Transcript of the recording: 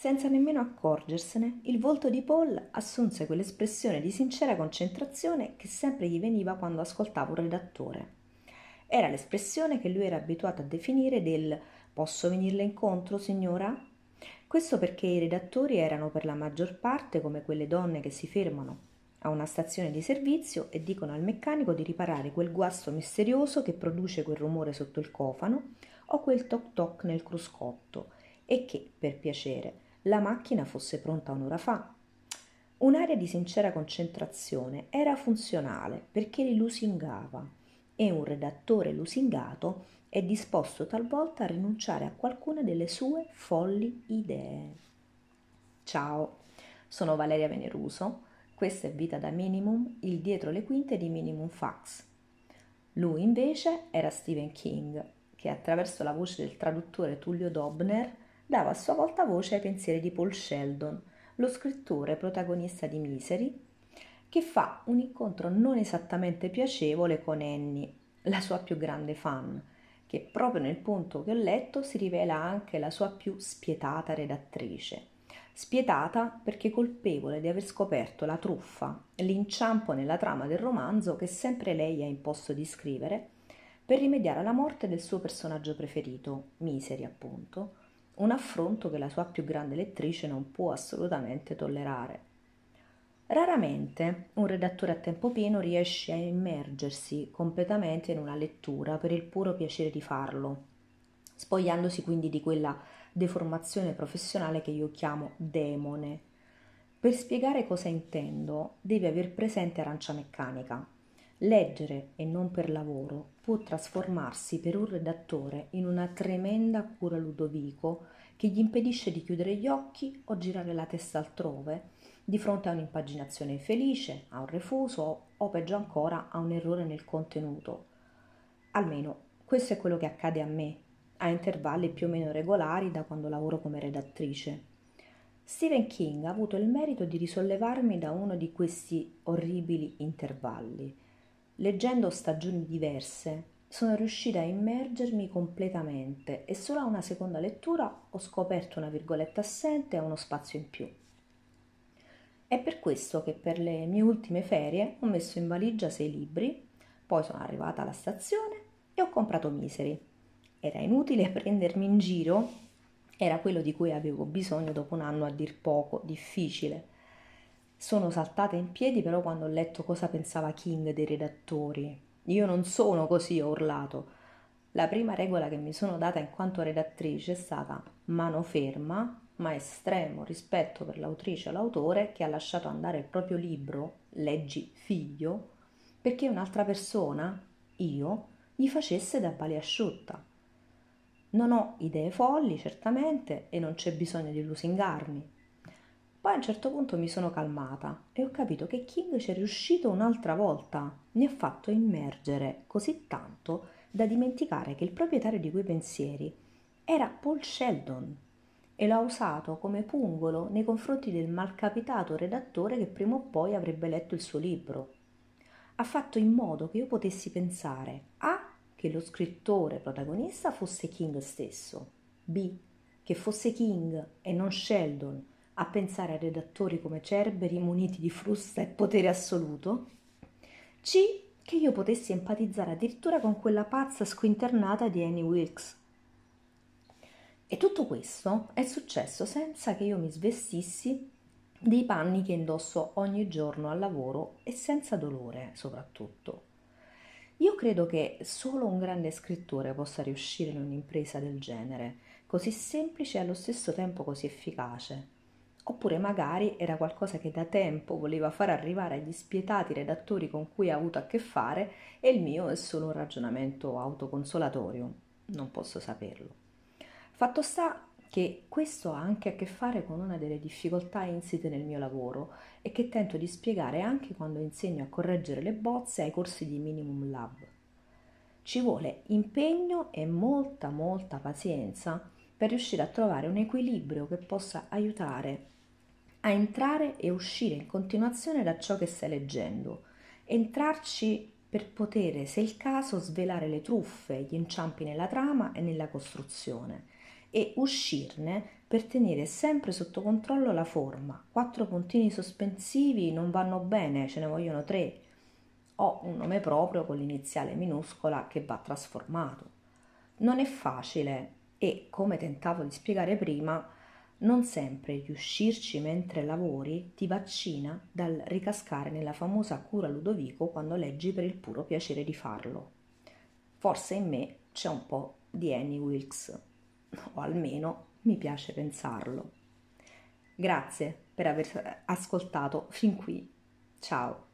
Senza nemmeno accorgersene, il volto di Paul assunse quell'espressione di sincera concentrazione che sempre gli veniva quando ascoltava un redattore. Era l'espressione che lui era abituato a definire del Posso venirle incontro, signora? Questo perché i redattori erano per la maggior parte come quelle donne che si fermano a una stazione di servizio e dicono al meccanico di riparare quel guasto misterioso che produce quel rumore sotto il cofano o quel toc toc nel cruscotto e che, per piacere, la macchina fosse pronta un'ora fa. Un'area di sincera concentrazione era funzionale perché li lusingava e un redattore lusingato è disposto talvolta a rinunciare a qualcuna delle sue folli idee. Ciao, sono Valeria Veneruso questa è Vita da Minimum, il dietro le quinte di Minimum Fax. Lui invece era Stephen King, che attraverso la voce del traduttore Tullio Dobner dava a sua volta voce ai pensieri di Paul Sheldon, lo scrittore protagonista di Misery, che fa un incontro non esattamente piacevole con Annie, la sua più grande fan, che proprio nel punto che ho letto si rivela anche la sua più spietata redattrice. Spietata perché colpevole di aver scoperto la truffa, l'inciampo nella trama del romanzo che sempre lei ha imposto di scrivere per rimediare alla morte del suo personaggio preferito, Misery appunto, un affronto che la sua più grande lettrice non può assolutamente tollerare. Raramente un redattore a tempo pieno riesce a immergersi completamente in una lettura per il puro piacere di farlo, spogliandosi quindi di quella deformazione professionale che io chiamo demone. Per spiegare cosa intendo, devi aver presente arancia meccanica. Leggere e non per lavoro può trasformarsi per un redattore in una tremenda cura Ludovico che gli impedisce di chiudere gli occhi o girare la testa altrove di fronte a un'impaginazione infelice, a un refuso o peggio ancora a un errore nel contenuto. Almeno questo è quello che accade a me a intervalli più o meno regolari da quando lavoro come redattrice. Stephen King ha avuto il merito di risollevarmi da uno di questi orribili intervalli. Leggendo stagioni diverse, sono riuscita a immergermi completamente e solo a una seconda lettura ho scoperto una virgoletta assente e uno spazio in più. È per questo che per le mie ultime ferie ho messo in valigia sei libri, poi sono arrivata alla stazione e ho comprato Misery era inutile prendermi in giro, era quello di cui avevo bisogno dopo un anno a dir poco difficile. Sono saltata in piedi però quando ho letto cosa pensava King dei redattori. Io non sono così, ho urlato. La prima regola che mi sono data in quanto redattrice è stata mano ferma, ma estremo rispetto per l'autrice o l'autore che ha lasciato andare il proprio libro, leggi figlio, perché un'altra persona, io, gli facesse da asciutta. Non ho idee folli, certamente, e non c'è bisogno di lusingarmi. Poi a un certo punto mi sono calmata e ho capito che King ci è riuscito un'altra volta. Mi ha fatto immergere così tanto da dimenticare che il proprietario di quei pensieri era Paul Sheldon e l'ha usato come pungolo nei confronti del malcapitato redattore che prima o poi avrebbe letto il suo libro. Ha fatto in modo che io potessi pensare A che lo scrittore protagonista fosse King stesso, B. che fosse King e non Sheldon a pensare a redattori come Cerberi muniti di frusta e potere assoluto, C. che io potessi empatizzare addirittura con quella pazza squinternata di Annie Wilkes. E tutto questo è successo senza che io mi svestissi dei panni che indosso ogni giorno al lavoro e senza dolore soprattutto. Io credo che solo un grande scrittore possa riuscire in un'impresa del genere, così semplice e allo stesso tempo così efficace. Oppure magari era qualcosa che da tempo voleva far arrivare agli spietati redattori con cui ha avuto a che fare e il mio è solo un ragionamento autoconsolatorio. Non posso saperlo. Fatto sta che questo ha anche a che fare con una delle difficoltà insite nel mio lavoro e che tento di spiegare anche quando insegno a correggere le bozze ai corsi di Minimum Lab. Ci vuole impegno e molta molta pazienza per riuscire a trovare un equilibrio che possa aiutare a entrare e uscire in continuazione da ciò che stai leggendo, entrarci per poter, se il caso, svelare le truffe, gli inciampi nella trama e nella costruzione e uscirne per tenere sempre sotto controllo la forma. Quattro puntini sospensivi non vanno bene, ce ne vogliono tre. Ho un nome proprio con l'iniziale minuscola che va trasformato. Non è facile e, come tentavo di spiegare prima, non sempre riuscirci mentre lavori ti vaccina dal ricascare nella famosa cura Ludovico quando leggi per il puro piacere di farlo. Forse in me c'è un po' di Annie Wilkes, o almeno mi piace pensarlo. Grazie per aver ascoltato fin qui. Ciao.